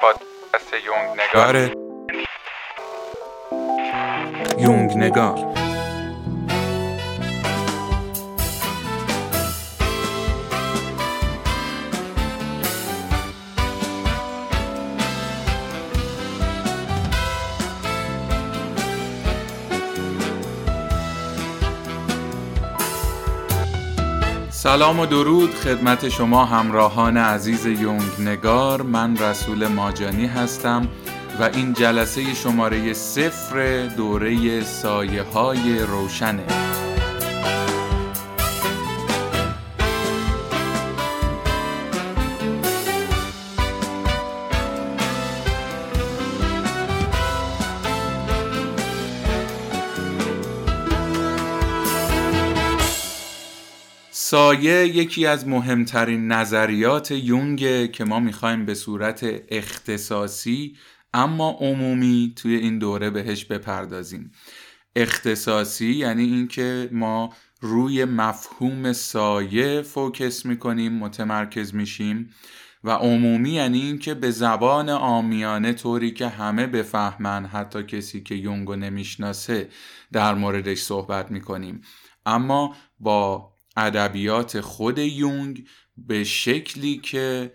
پادکست یونگ نگار. یونگ نگار. سلام و درود خدمت شما همراهان عزیز یونگ نگار. من رسول ماجانی هستم و این جلسه شماره صفر دوره سایه های روشنه. سایه یکی از مهمترین نظریات یونگه که ما می‌خوایم به صورت اختصاصی اما عمومی توی این دوره بهش بپردازیم. اختصاصی یعنی اینکه ما روی مفهوم سایه فوکس می‌کنیم متمرکز میشیم و عمومی یعنی اینکه به زبان آمیانه طوری که همه بفهمن حتی کسی که یونگو نمی‌شناسه در موردش صحبت می‌کنیم. اما با ادبیات خود یونگ به شکلی که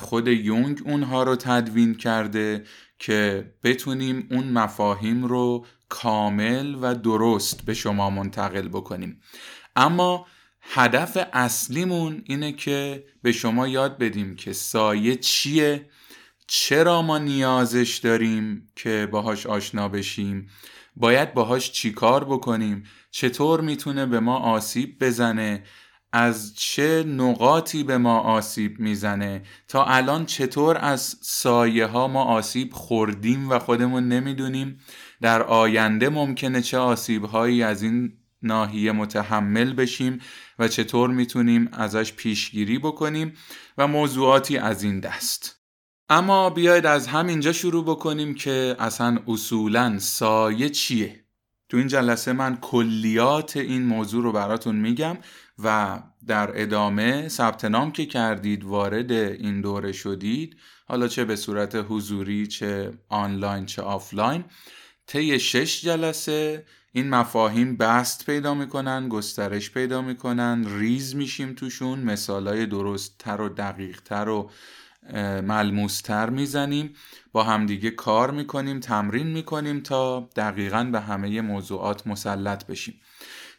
خود یونگ اونها رو تدوین کرده که بتونیم اون مفاهیم رو کامل و درست به شما منتقل بکنیم. اما هدف اصلیمون اینه که به شما یاد بدیم که سایه چیه چرا ما نیازش داریم که باهاش آشنا بشیم. باید باهاش چیکار بکنیم؟ چطور می‌تونه به ما آسیب بزنه؟ از چه نقاطی به ما آسیب می‌زنه؟ تا الان چطور از سایه ها ما آسیب خوردیم و خودمون نمی‌دونیم؟ در آینده ممکنه چه آسیب هایی از این ناحیه متحمل بشیم و چطور می‌تونیم ازش پیشگیری بکنیم و موضوعاتی از این دست. اما بیاید از همینجا شروع بکنیم که اصلا اصولا سایه چیه؟ تو این جلسه من کلیات این موضوع رو براتون میگم و در ادامه ثبت نام که کردید وارد این دوره شدید حالا چه به صورت حضوری چه آنلاین چه آفلاین طی شش جلسه این مفاهیم بسط پیدا می‌کنن گسترش پیدا می‌کنن ریز میشیم توشون مثالای درست تر و دقیق تر و ملموستر می‌زنیم با همدیگه کار می‌کنیم تمرین می‌کنیم تا دقیقا به همه موضوعات مسلط بشیم.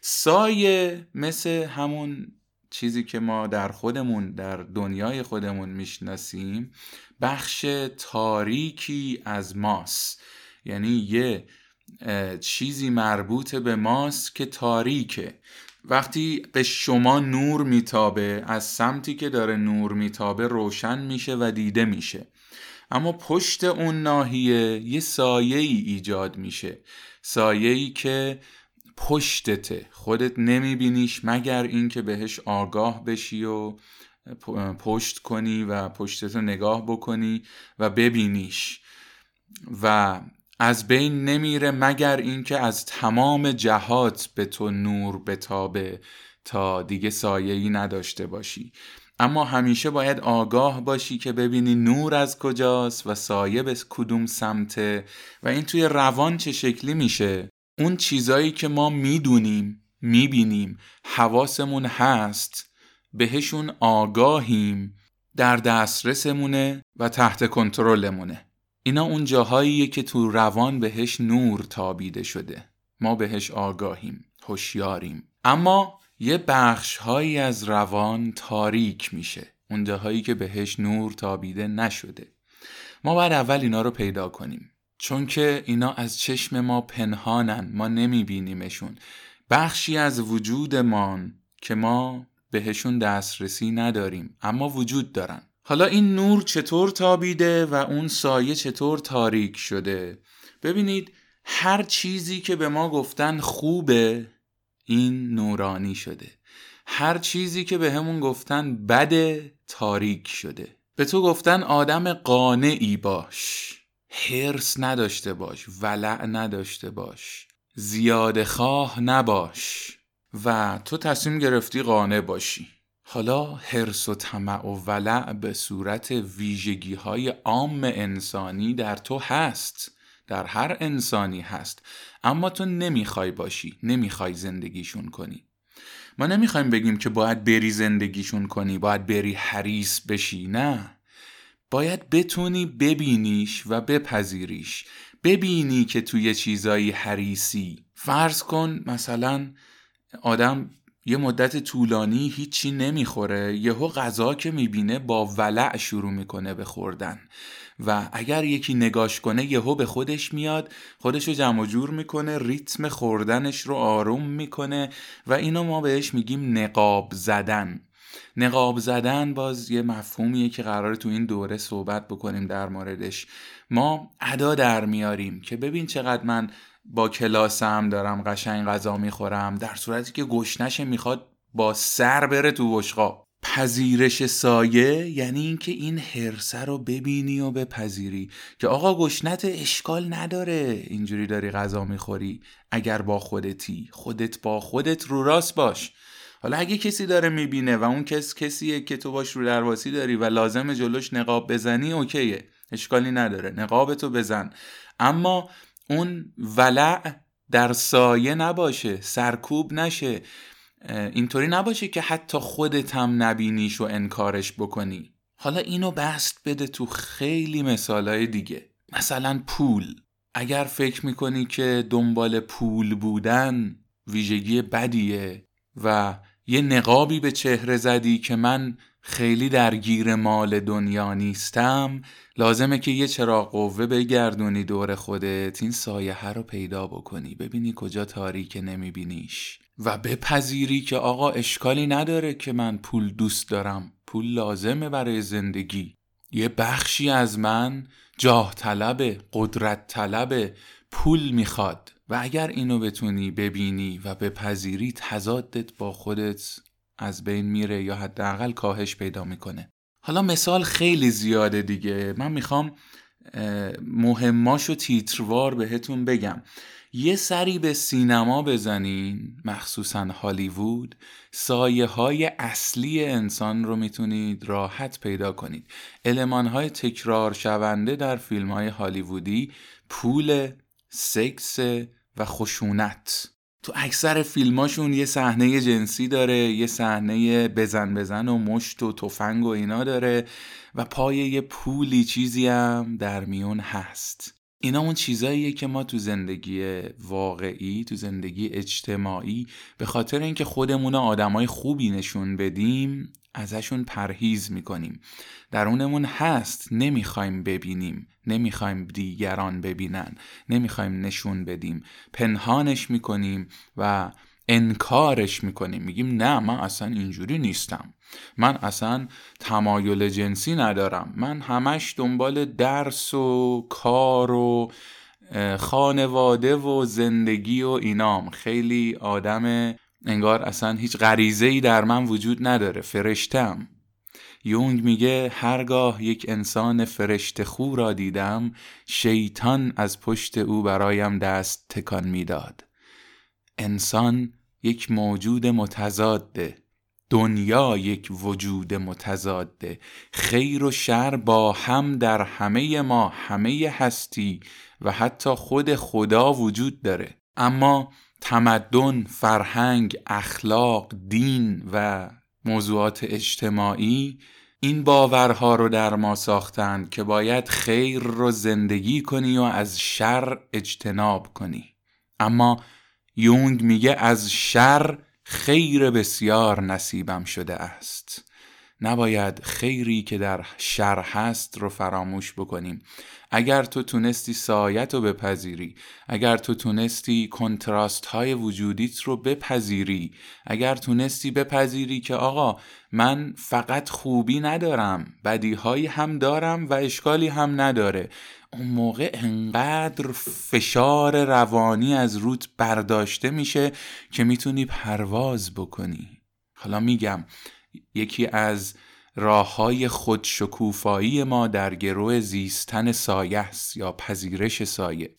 سایه مثل همون چیزی که ما در خودمون در دنیای خودمون می‌شناسیم بخش تاریکی از ماست. یعنی یه چیزی مربوط به ماست که تاریکه. وقتی به شما نور میتابه از سمتی که داره نور میتابه روشن میشه و دیده میشه. اما پشت اون ناحیه یه سایه ای ایجاد میشه. سایه ای که پشتته. خودت نمیبینیش مگر اینکه بهش آگاه بشی و پشت کنی و پشتتو نگاه بکنی و ببینیش. و از بین نمیره مگر اینکه از تمام جهات به تو نور بتابه تا دیگه سایه‌ای نداشته باشی. اما همیشه باید آگاه باشی که ببینی نور از کجاست و سایه به کدوم سمته و این توی روان چه شکلی میشه. اون چیزایی که ما می‌دونیم می‌بینیم حواسمون هست بهشون آگاهیم در دسترسمونه و تحت کنترلمونه. اینا اون جاهاییه که تو روان بهش نور تابیده شده. ما بهش آگاهیم هوشیاریم. اما یه بخش هایی از روان تاریک میشه. اون جاهایی که بهش نور تابیده نشده. ما باید اول اینا رو پیدا کنیم. چون که اینا از چشم ما پنهانن ما نمیبینیمشون. بخشی از وجودمان که ما بهشون دسترسی نداریم اما وجود دارن. حالا این نور چطور تابیده و اون سایه چطور تاریک شده؟ ببینید هر چیزی که به ما گفتن خوبه این نورانی شده. هر چیزی که به همون گفتن بده تاریک شده. به تو گفتن آدم قانعی باش. حرس نداشته باش ولع نداشته باش. زیاد خواه نباش. و تو تصمیم گرفتی قانع باشی. حالا حرس و طمع و ولع به صورت ویژگی های عام انسانی در تو هست در هر انسانی هست. اما تو نمی‌خوای باشی نمی‌خوای زندگیشون کنی. ما نمی‌خوایم بگیم که باید بری زندگیشون کنی باید بری حریص بشی نه. باید بتونی ببینیش و بپذیریش. ببینی که توی چیزایی حریسی فرض کن مثلا آدم یه مدت طولانی هیچی نمی‌خوره. یهو غذا که می‌بینه با ولع شروع می‌کنه به خوردن. و اگر یکی نگاش کنه یهو به خودش میاد خودش رو جمع جور می‌کنه ریتم خوردنش رو آروم می‌کنه و اینو ما بهش میگیم نقاب زدن. نقاب زدن باز یه مفهومیه که قراره تو این دوره صحبت بکنیم در موردش. ما ادا در میاریم که ببین چقدر من با کلاسم دارم قشنگ غذا می‌خورم در صورتی که گشنشه می‌خواد با سر بره تو بشقا پذیرش سایه یعنی اینکه این حرسه رو ببینی و بپذیری که آقا گشنت اشکال نداره اینجوری داری غذا می‌خوری اگر با خودتی. خودت با خودت رو راست باش. حالا اگه کسی داره می‌بینه و اون کس کسیه که تو باش رو درواسی داری و لازم جلوش نقاب بزنی اوکیه. اشکالی نداره. نقابتو بزن. اما اون ولع در سایه نباشه سرکوب نشه. اینطوری نباشه که حتی خودت هم نبینیش و انکارش بکنی. حالا اینو بست بده تو خیلی مثالهای دیگه. مثلا پول. اگر فکر می‌کنی که دنبال پول بودن ویژگی بدیه و یه نقابی به چهره زدی که من خیلی درگیر مال دنیا نیستم. لازمه که یه چراغ قوه بگردونی دور خودت. این سایه رو پیدا بکنی. ببینی کجا تاریک نمیبینیش. و بپذیری که آقا اشکالی نداره که من پول دوست دارم. پول لازمه برای زندگی. یه بخشی از من جاه طلبه قدرت طلبه پول می‌خواد. و اگر اینو بتونی ببینی و بپذیری تضادت با خودت از بین میره یا حداقل کاهش پیدا می‌کنه. حالا مثال خیلی زیاده دیگه. من می‌خوام مهماشو تیتروار بهتون بگم. یه سری به سینما بزنین مخصوصا هالیوود سایه های اصلی انسان رو می‌تونید راحت پیدا کنید. علمان های تکرار شونده در فیلم های هالیوودی پول سکس و خشونت. تو اکثر فیلماشون یه صحنه جنسی داره یه صحنه بزن بزن و مشت و تفنگ و اینا داره و پای یه پولی چیزی هم در میون هست. اینا اون چیزاییه که ما تو زندگی واقعی تو زندگی اجتماعی به خاطر اینکه خودمون آدمای خوبی نشون بدیم ازشون پرهیز می‌کنیم. درونمون هست نمی‌خوایم ببینیم نمی‌خوایم دیگران ببینن نمی‌خوایم نشون بدیم. پنهانش می‌کنیم و انکارش می‌کنیم. میگیم نه من اصلا اینجوری نیستم. من اصلا تمایل جنسی ندارم. من همش دنبال درس و کار و خانواده و زندگی و اینام. خیلی آدم انگار اصلا هیچ غریزه ای در من وجود نداره فرشتم یونگ میگه هرگاه یک انسان فرشته خو را دیدم شیطان از پشت او برایم دست تکان می‌داد. انسان یک موجود متضاده. دنیا یک وجود متضاده. خیر و شر با هم در همه ما همه هستی و حتی خود خدا وجود داره. اما تمدن، فرهنگ، اخلاق، دین و موضوعات اجتماعی این باورها رو در ما ساختند که باید خیر رو زندگی کنی و از شر اجتناب کنی. اما یونگ میگه از شر خیر بسیار نصیبم شده است. نباید خیری که در شر هست رو فراموش بکنیم. اگر تو تونستی سایت رو بپذیری اگر تو تونستی کنتراست های وجودیت رو بپذیری اگر تونستی بپذیری که آقا من فقط خوبی ندارم بدیهایی هم دارم و اشکالی هم نداره. اون موقع انقدر فشار روانی از روت برداشته میشه که می‌تونی پرواز بکنی. حالا میگم یکی از راه های خودشکوفایی ما در گروه زیستن سایه است یا پذیرش سایه.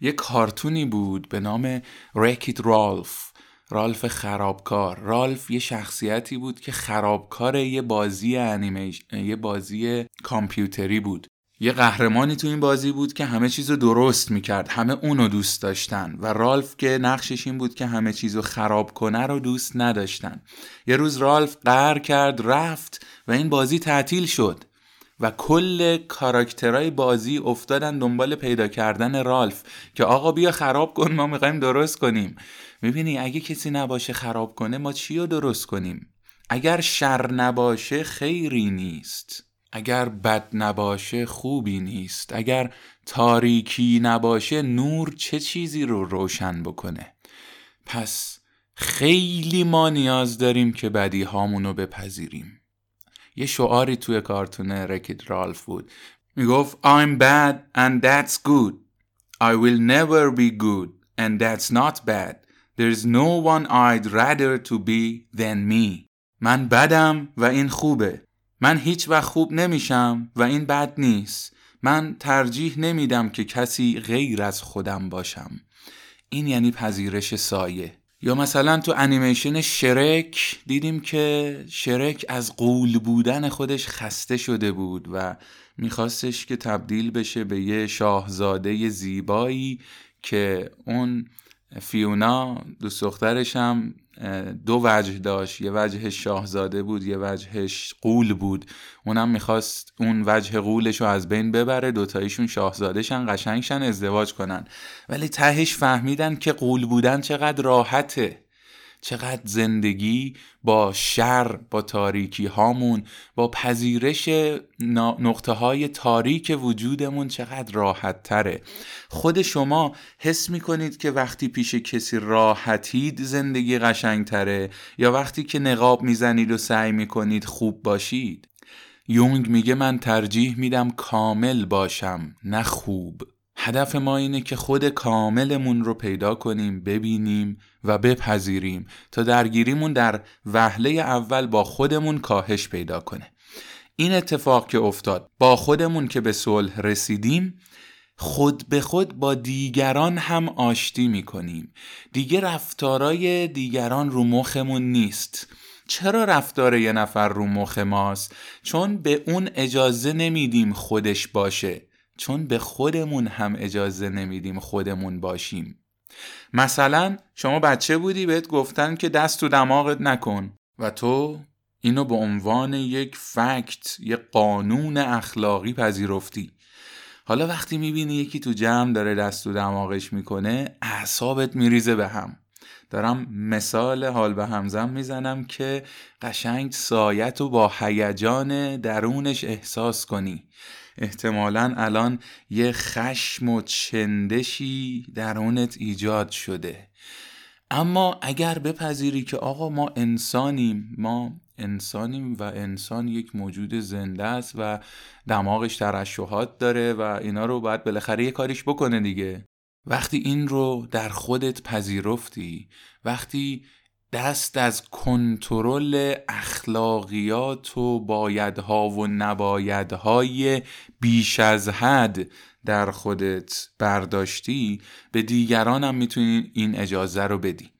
یک کارتونی بود به نام Wreck-It Ralph رالف خرابکار. رالف یه شخصیتی بود که خرابکار یه بازی انیمیشن یه بازی کامپیوتری بود. یه قهرمانی تو این بازی بود که همه چیز رو درست می‌کرد. همه اونو دوست داشتن. و رالف که نقشش این بود که همه چیز رو خراب کنه رو دوست نداشتن. یه روز رالف قهر کرد رفت و این بازی تعطیل شد. و کل کاراکترهای بازی افتادن دنبال پیدا کردن رالف که آقا بیا خراب کن ما می‌خوایم درست کنیم. می‌بینی اگه کسی نباشه خراب کنه ما چی رو درست کنیم؟ اگر شر نباشه خیری نیست. اگر بد نباشه خوبی نیست. اگر تاریکی نباشه نور چه چیزی رو روشن بکنه؟ پس خیلی ما نیاز داریم که بدی هامونو بپذیریم. یه شعاری توی کارتون رکید رالف بود. می‌گفت I'm bad and that's good. I will never be good and that's not bad. There's no one I'd rather to be than me. من بدم و این خوبه. من هیچ وقت خوب نمیشم و این بد نیست. من ترجیح نمیدم که کسی غیر از خودم باشم. این یعنی پذیرش سایه. یا مثلا تو انیمیشن شرک دیدیم که شرک از قول بودن خودش خسته شده بود و میخواستش که تبدیل بشه به یه شاهزاده زیبایی که اون فیونا دوست دخترش هم دو وجه داشت. یه وجهش شاهزاده بود یه وجهش قول بود. اونم می‌خواست اون وجه قولش رو از بین ببره دوتایشون شاهزادهشن قشنگشن ازدواج کنن. ولی تهش فهمیدن که قول بودن چقدر راحته. چقدر زندگی با شر با تاریکی هامون با پذیرش نقطه های تاریک وجودمون چقدر راحت تره خود شما حس می‌کنید که وقتی پیش کسی راحتید زندگی قشنگ تره یا وقتی که نقاب می‌زنید و سعی می‌کنید خوب باشید؟ یونگ میگه من ترجیح میدم کامل باشم نه خوب. هدف ما اینه که خود کاملمون رو پیدا کنیم ببینیم و بپذیریم تا درگیریمون در وهله اول با خودمون کاهش پیدا کنه. این اتفاق که افتاد با خودمون که به صلح رسیدیم خود به خود با دیگران هم آشتی می‌کنیم. دیگه رفتارای دیگران رو مخمون نیست. چرا رفتار یه نفر رو مخ ماست؟ چون به اون اجازه نمیدیم خودش باشه. چون به خودمون هم اجازه نمیدیم خودمون باشیم. مثلا شما بچه بودی بهت گفتن که دست تو دماغت نکن و تو اینو به عنوان یک فکت یک قانون اخلاقی پذیرفتی. حالا وقتی می‌بینی یکی تو جمع داره دست تو دماغش می‌کنه اعصابت میریزه به هم. دارم مثال حال به همزم می‌زنم که قشنگ سایت و با هیجان درونش احساس کنی. احتمالا الان یه خشم و چندشی درونت ایجاد شده. اما اگر بپذیری که آقا ما انسانیم ما انسانیم و انسان یک موجود زنده است و دماغش ترشحات داره و اینا رو باید بالاخره یه کاریش بکنه دیگه. وقتی این رو در خودت پذیرفتی وقتی دست از کنترل اخلاقیات و بایدها و نبایدهای بیش از حد در خودت برداشتی به دیگران هم می‌تونی این اجازه رو بدی.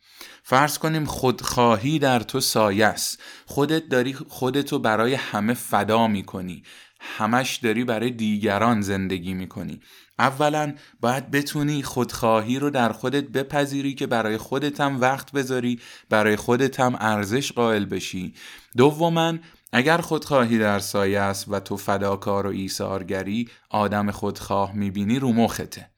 فرض کنیم خودخواهی در تو سایه است. خودت داری خودتو برای همه فدا می‌کنی. همش داری برای دیگران زندگی می‌کنی. اولا باید بتونی خودخواهی رو در خودت بپذیری که برای خودت هم وقت بذاری برای خودت هم ارزش قائل بشی. دوما اگر خودخواهی در سایه است و تو فداکار و ایثارگری آدم خودخواه می‌بینی رو مخته.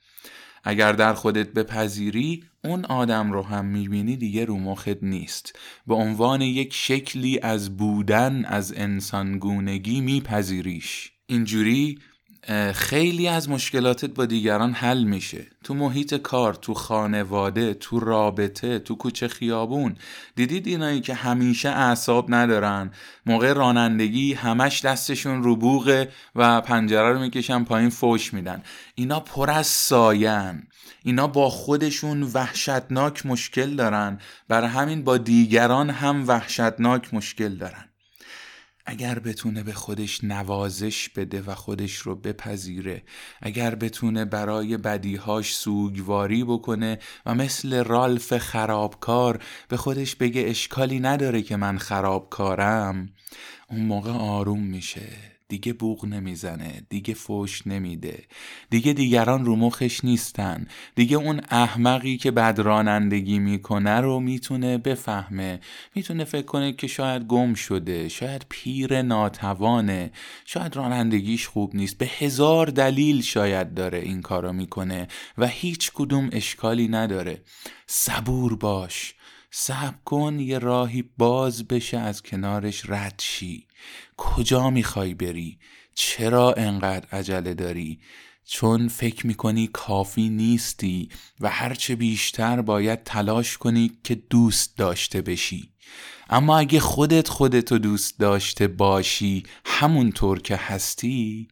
اگر در خودت بپذیری اون آدم رو هم می‌بینی دیگه رو مخت نیست. به عنوان یک شکلی از بودن از انسانگونگی میپذیریش. اینجوری خیلی از مشکلاتت با دیگران حل میشه. تو محیط کار تو خانواده تو رابطه تو کوچه خیابون. دیدید اینایی که همیشه اعصاب ندارن موقع رانندگی همش دستشون رو بوغه و پنجره رو می‌کشن پایین فوش میدن. اینا پر از ساین. اینا با خودشون وحشتناک مشکل دارن. بر همین با دیگران هم وحشتناک مشکل دارن. اگر بتونه به خودش نوازش بده و خودش رو بپذیره اگر بتونه برای بدیهاش سوگواری بکنه و مثل رالف خرابکار به خودش بگه اشکالی نداره که من خرابکارم اون موقع آروم میشه. دیگه بوغ نمی‌زنه دیگه فوش نمیده. دیگه دیگران رو مخش نیستن. دیگه اون احمقی که بد رانندگی می‌کنه رو می‌تونه بفهمه. می‌تونه فکر کنه که شاید گم شده شاید پیر ناتوانه شاید رانندگیش خوب نیست. به هزار دلیل شاید داره این کارو می‌کنه و هیچ کدوم اشکالی نداره. صبور باش. صبر کن یه راهی باز بشه از کنارش رد شی. کجا می‌خوای بری؟ چرا انقدر عجله داری؟ چون فکر می‌کنی کافی نیستی و هرچه بیشتر باید تلاش کنی که دوست داشته بشی. اما اگه خودت خودتو دوست داشته باشی همونطور که هستی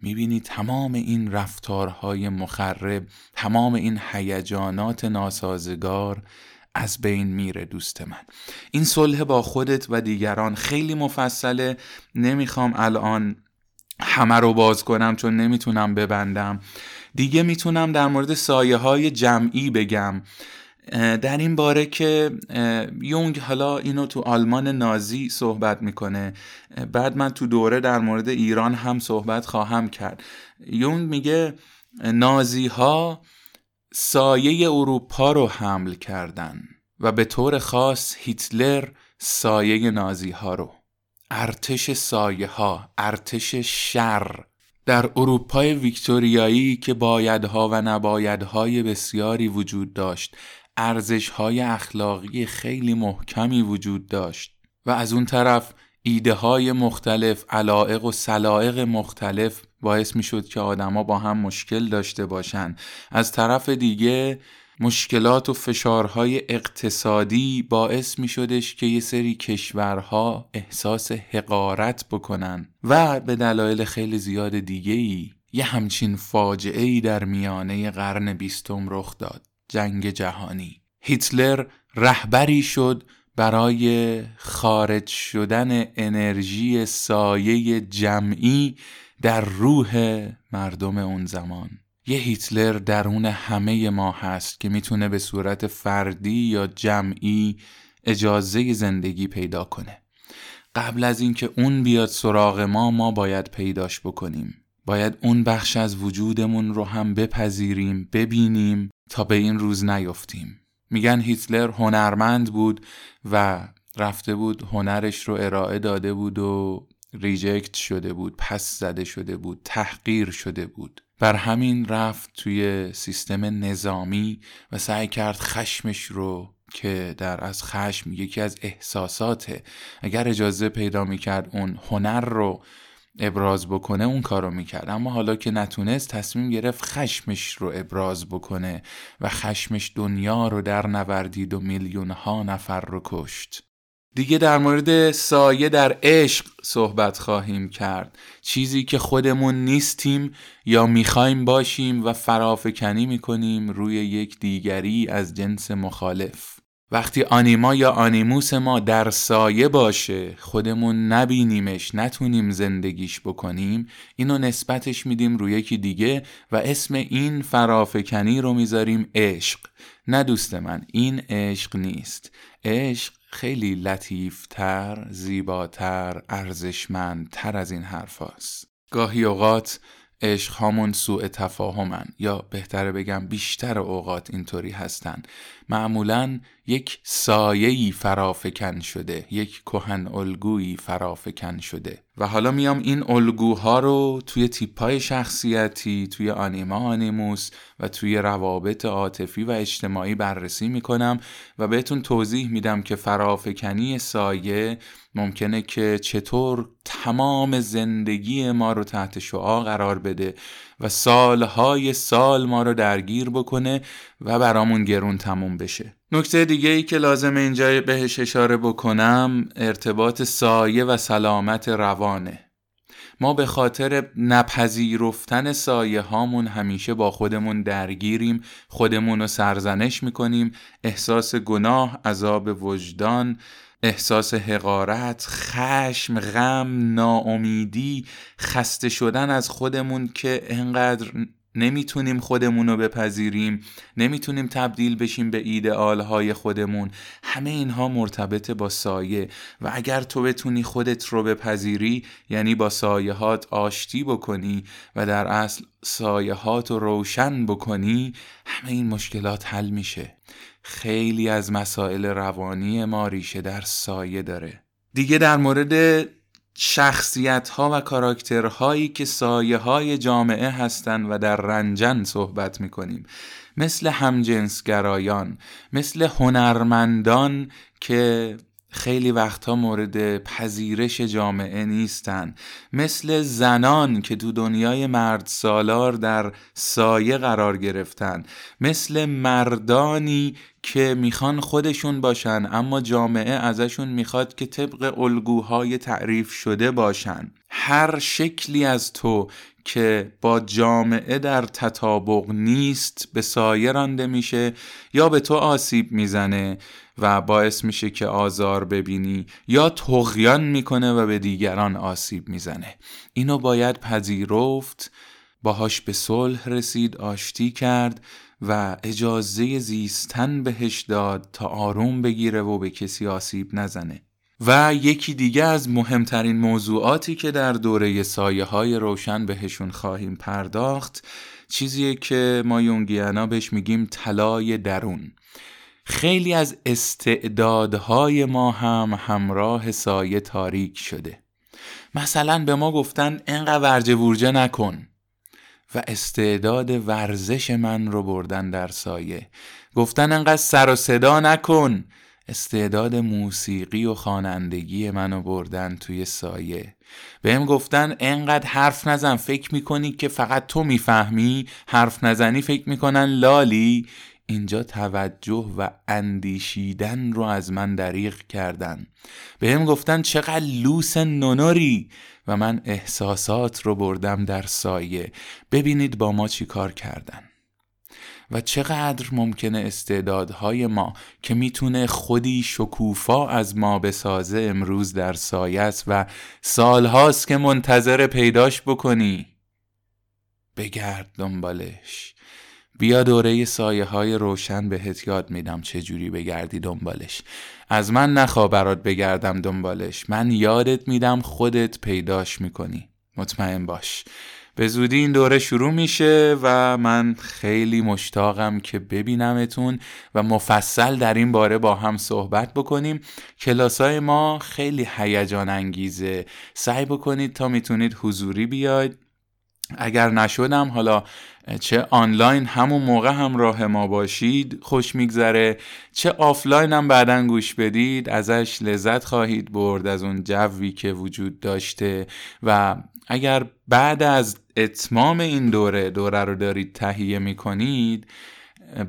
می‌بینی تمام این رفتارهای مخرب تمام این هیجانات ناسازگار از بین میره دوست من. این صلح با خودت و دیگران خیلی مفصله. نمی‌خوام الان همه رو باز کنم چون نمی‌تونم ببندم. دیگه می‌تونم در مورد سایه های جمعی بگم. در این باره که یونگ حالا اینو تو آلمان نازی صحبت می‌کنه. بعد من تو دوره در مورد ایران هم صحبت خواهم کرد. یونگ میگه نازی ها سایه اروپا رو حمل کردن و به طور خاص هیتلر سایه نازی ها رو. ارتش سایه ها ارتش شر. در اروپای ویکتوریایی که بایدها و نبایدهای بسیاری وجود داشت ارزشهای اخلاقی خیلی محکمی وجود داشت و از اون طرف ایده های مختلف علائق و سلائق مختلف باعث می شد که آدما با هم مشکل داشته باشن. از طرف دیگه مشکلات و فشارهای اقتصادی باعث می شدش که یه سری کشورها احساس حقارت بکنن و به دلایل خیلی زیاد دیگه ای یه همچین فاجعه ای در میانه قرن بیستم رخ داد. جنگ جهانی. هیتلر رهبری شد برای خارج شدن انرژی سایه جمعی در روح مردم اون زمان. یه هیتلر درون همه ما هست که می‌تونه به صورت فردی یا جمعی اجازه زندگی پیدا کنه. قبل از اینکه اون بیاد سراغ ما ما باید پیداش بکنیم. باید اون بخش از وجودمون رو هم بپذیریم ببینیم تا به این روز نیفتیم. میگن هیتلر هنرمند بود و رفته بود هنرش رو ارائه داده بود و ریجکت شده بود پس زده شده بود تحقیر شده بود. بر همین رفت توی سیستم نظامی و سعی کرد خشمش رو که در از خشم یکی از احساساته اگر اجازه پیدا می‌کرد اون هنر رو ابراز بکنه اون کارو می‌کرد. اما حالا که نتونست تصمیم گرفت خشمش رو ابراز بکنه و خشمش دنیا رو در نوردید و میلیون ها نفر رو کشت. دیگه در مورد سایه در عشق صحبت خواهیم کرد. چیزی که خودمون نیستیم یا می‌خوایم باشیم و فرافکنی می‌کنیم روی یک دیگری از جنس مخالف. وقتی آنیما یا آنیموس ما در سایه باشه خودمون نبینیمش نتونیم زندگیش بکنیم اینو نسبتش میدیم روی یکی دیگه و اسم این فرافکنی رو می‌ذاریم عشق. نه دوست من این عشق نیست. عشق خیلی لطیفتر، زیباتر، ارزشمندتر از این حرف هست. گاهی اوقات عشق هامون سوء تفاهمن یا بهتره بگم بیشتر اوقات اینطوری هستن. معمولا یک سایهی فرافکن شده یک کهن الگویی فرافکن شده. و حالا میام این الگوها رو توی تیپای شخصیتی توی آنیما آنیموس و توی روابط عاطفی و اجتماعی بررسی می‌کنم و بهتون توضیح میدم که فرافکنی سایه ممکنه که چطور تمام زندگی ما رو تحت شعا قرار بده و سالهای سال ما رو درگیر بکنه و برامون گرون تموم بشه. نکته دیگه ای که لازم اینجا بهش اشاره بکنم ارتباط سایه و سلامت روانه. ما به خاطر نپذیرفتن سایه هامون همیشه با خودمون درگیریم خودمون رو سرزنش می‌کنیم. احساس گناه عذاب وجدان احساس حقارت، خشم، غم، ناامیدی، خسته شدن از خودمون که انقدر نمی‌تونیم خودمون رو بپذیریم نمی‌تونیم تبدیل بشیم به ایدئال های خودمون. همه اینها مرتبط با سایه و اگر تو بتونی خودت رو بپذیری یعنی با سایه هات آشتی بکنی و در اصل سایه هات رو روشن بکنی همه این مشکلات حل میشه. خیلی از مسائل روانی ما ریشه در سایه داره. دیگه در مورد شخصیت ها و کاراکترهایی که سایه های جامعه هستند و در رنجن صحبت می کنیم مثل همجنسگرایان مثل هنرمندان که خیلی وقتها مورد پذیرش جامعه نیستن. مثل زنان که تو دنیای مرد سالار در سایه قرار گرفتن. مثل مردانی که می‌خوان خودشون باشن اما جامعه ازشون می‌خواد که طبق الگوهای تعریف شده باشن. هر شکلی از تو که با جامعه در تطابق نیست به سایه رانده میشه یا به تو آسیب می‌زنه و باعث میشه که آزار ببینی یا تغیان می‌کنه و به دیگران آسیب می‌زنه. اینو باید پذیرفت باهاش به صلح رسید آشتی کرد و اجازه زیستن بهش داد تا آروم بگیره و به کسی آسیب نزنه. و یکی دیگه از مهمترین موضوعاتی که در دوره سایه های روشن بهشون خواهیم پرداخت چیزیه که ما یونگیانا بهش میگیم طلای درون. خیلی از استعدادهای ما هم همراه سایه تاریک شده. مثلا به ما گفتن انقدر ورجه ورجه نکن و استعداد ورزش من رو بردن در سایه. گفتن انقدر سر و صدا نکن استعداد موسیقی و خوانندگی منو بردن توی سایه. بهم گفتن انقدر حرف نزن فکر می‌کنی که فقط تو می‌فهمی حرف نزنی فکر می‌کنن لالی اینجا توجه و اندیشیدن رو از من دریغ کردن. بهم گفتن چقدر لوس نونوری و من احساسات رو بردم در سایه. ببینید با ما چی کار کردن. و چقدر ممکنه استعدادهای ما که می‌تونه خودی شکوفا از ما بسازه امروز در سایه است و سالهاست که منتظر پیداش بکنی. بگرد دنبالش. بیا دوره سایه های روشن بهت یاد میدم چه جوری بگردی دنبالش. از من نخوا برات بگردم دنبالش. من یادت میدم خودت پیداش می‌کنی. مطمئن باش. به زودی این دوره شروع میشه و من خیلی مشتاقم که ببینمتون و مفصل در این باره با هم صحبت بکنیم. کلاسای ما خیلی هیجان انگیزه. سعی بکنید تا می‌تونید حضوری بیاید. اگر نشدم حالا چه آنلاین همون موقع هم راه ما باشید خوش میگذره. چه آفلاین هم بعدا گوش بدید ازش لذت خواهید برد از اون جوی که وجود داشته. و اگر بعد از اتمام این دوره دوره رو دارید تهیه می‌کنید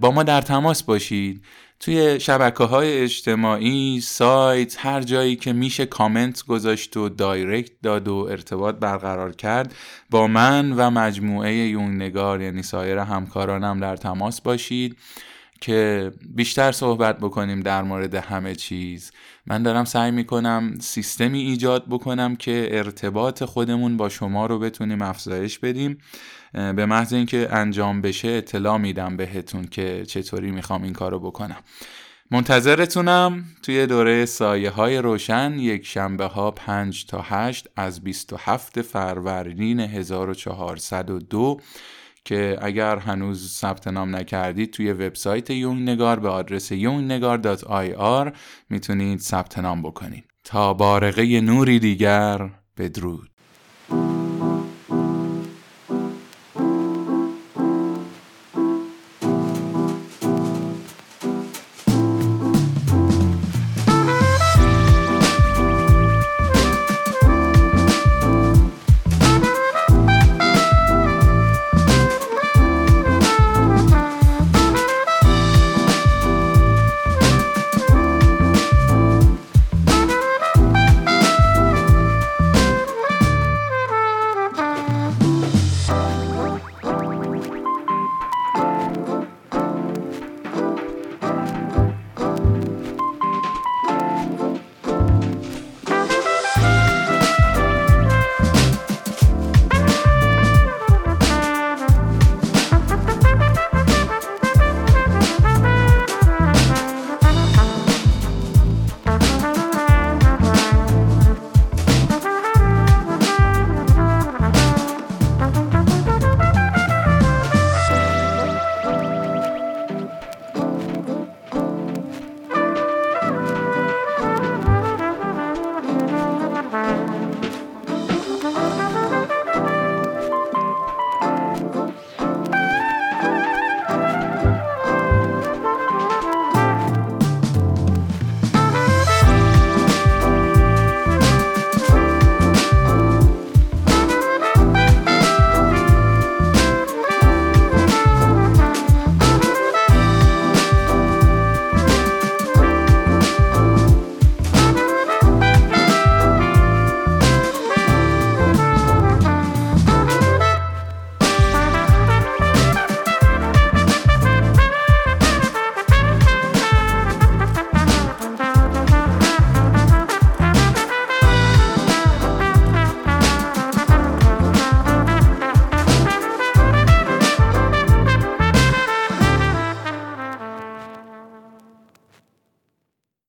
با ما در تماس باشید. توی شبکه های اجتماعی سایت هر جایی که میشه کامنت گذاشت و دایرکت داد و ارتباط برقرار کرد با من و مجموعه یون نگار یعنی سایر همکارانم در تماس باشید که بیشتر صحبت بکنیم در مورد همه چیز. من دارم سعی می‌کنم سیستمی ایجاد بکنم که ارتباط خودمون با شما رو بتونیم افزایش بدیم. به محض اینکه انجام بشه اطلاع میدم بهتون که چطوری می‌خوام این کارو بکنم. منتظرتونم توی دوره سایه های روشن یک شنبه ها 5 تا 8 از 27 فروردین 1402 که اگر هنوز ثبت نام نکردید توی وبسایت یونگ نگار به آدرس yungnegar.ir می‌تونید ثبت نام بکنید. تا بارقه نوری دیگر بدرود.